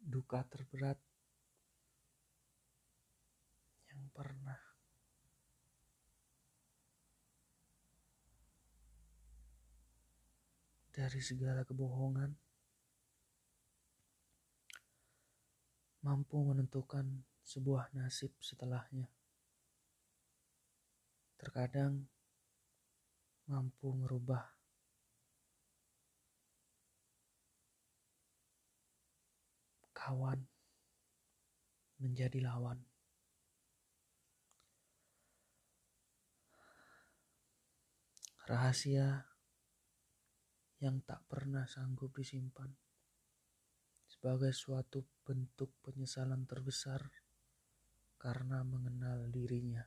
duka terberat yang pernah dari segala kebohongan mampu menentukan sebuah nasib setelahnya. Terkadang mampu merubah kawan menjadi lawan. Rahasia yang tak pernah sanggup disimpan sebagai suatu bentuk penyesalan terbesar karena mengenal dirinya.